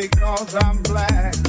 because I'm black.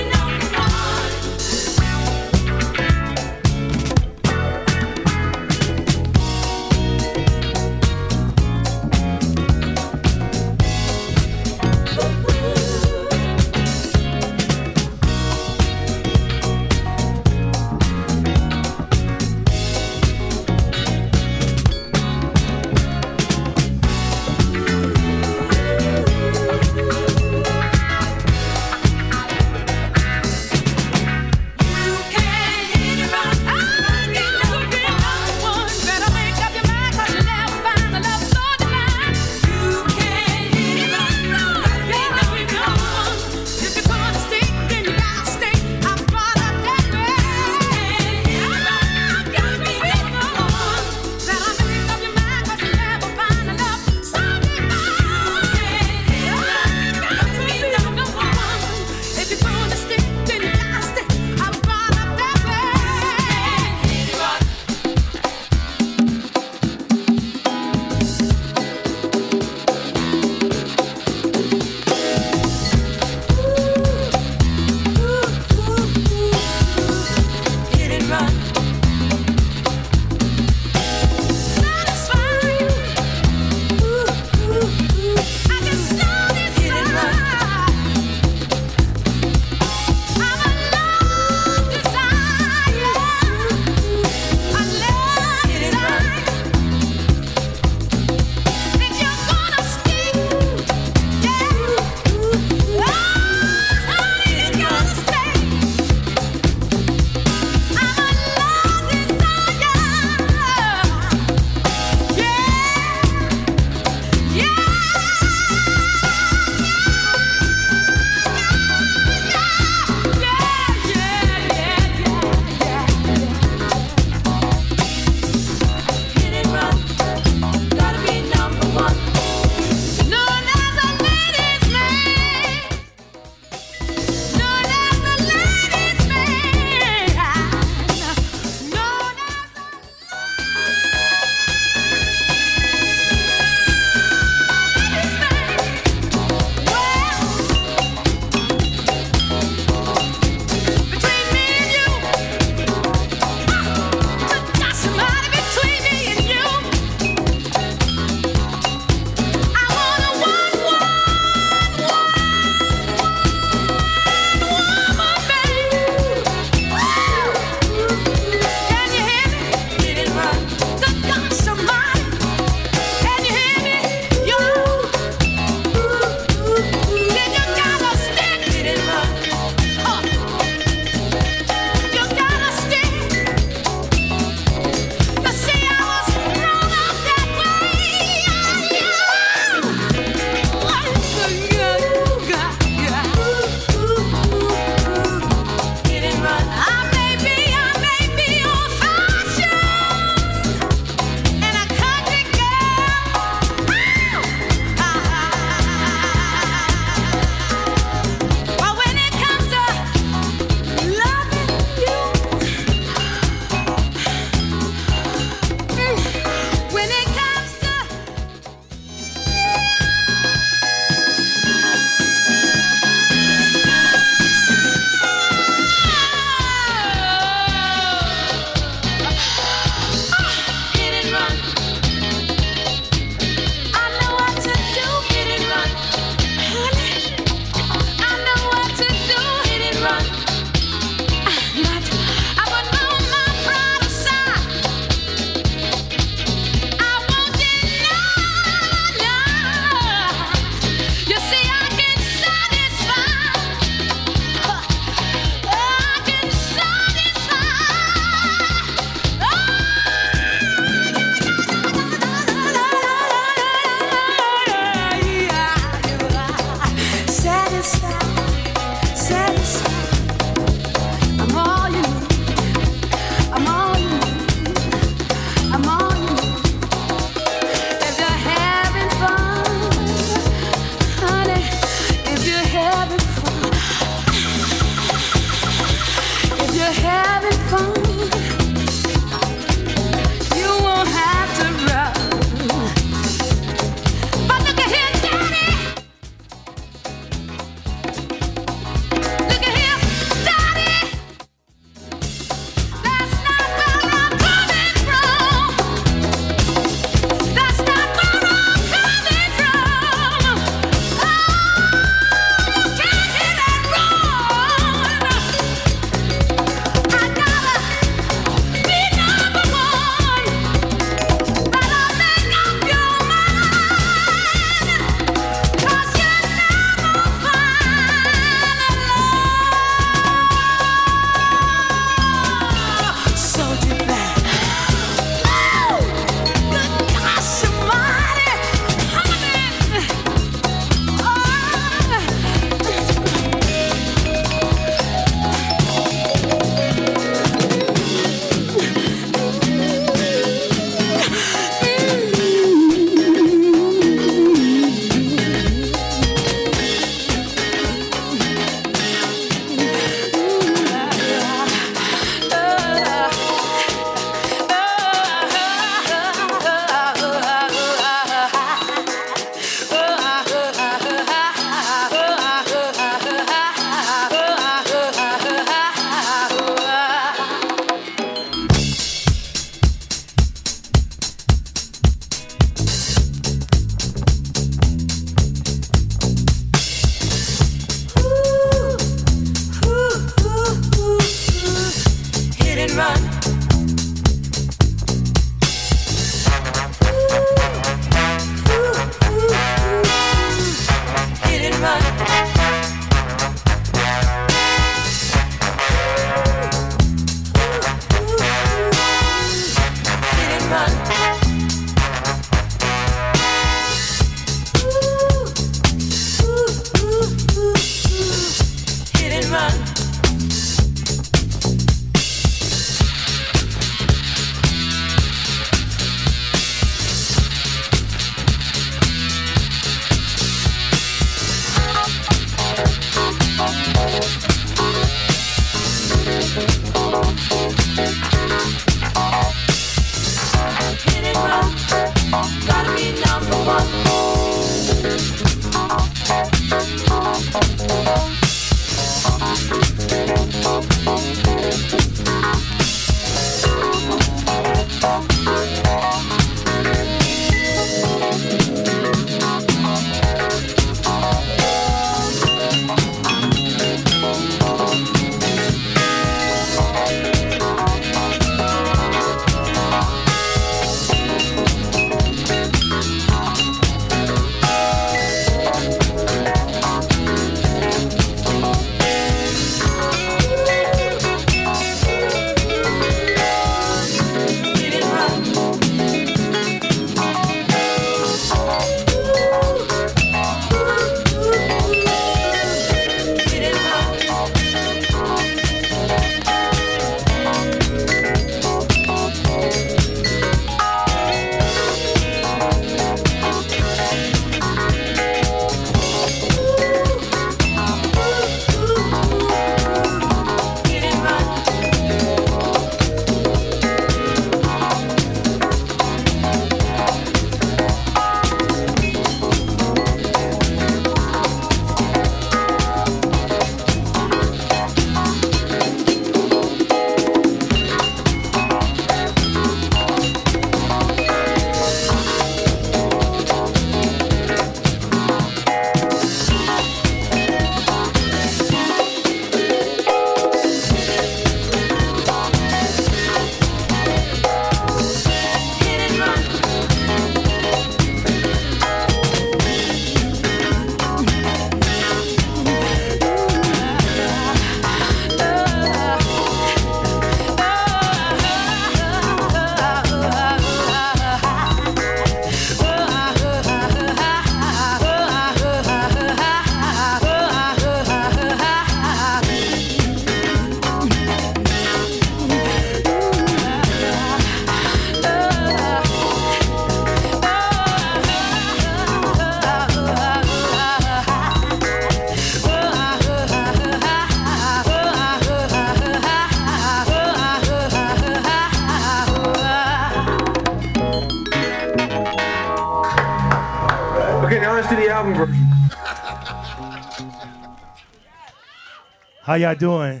How y'all doing?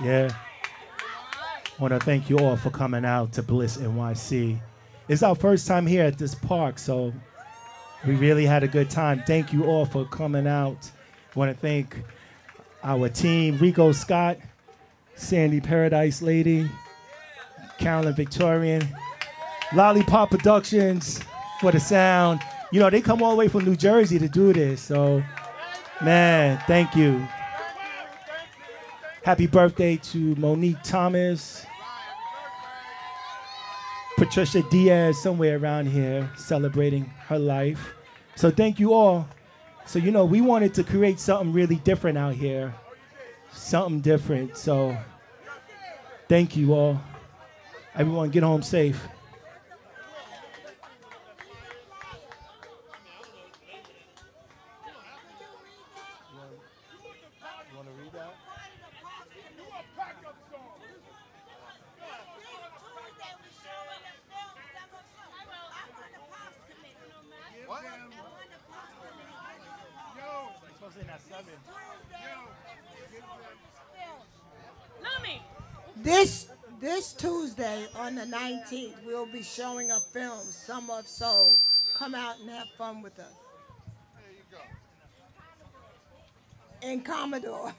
Yeah. Want to thank you all for coming out to Bliss NYC. It's our first time here at this park, so we really had a good time. Thank you all for coming out. Want to thank our team, Rico Scott, Sandy Paradise Lady, Carolyn Victorian, Lollipop Productions for the sound. You know, they come all the way from New Jersey to do this, so man, thank you. Happy birthday to Monique Thomas. Patricia Diaz, somewhere around here, celebrating her life. So thank you all. So, you know, we wanted to create something really different out here. Something different. So thank you all. Everyone, get home safe. This this Tuesday on the 19th, we'll be showing a film, Summer of Soul. Come out and have fun with us. In Commodore.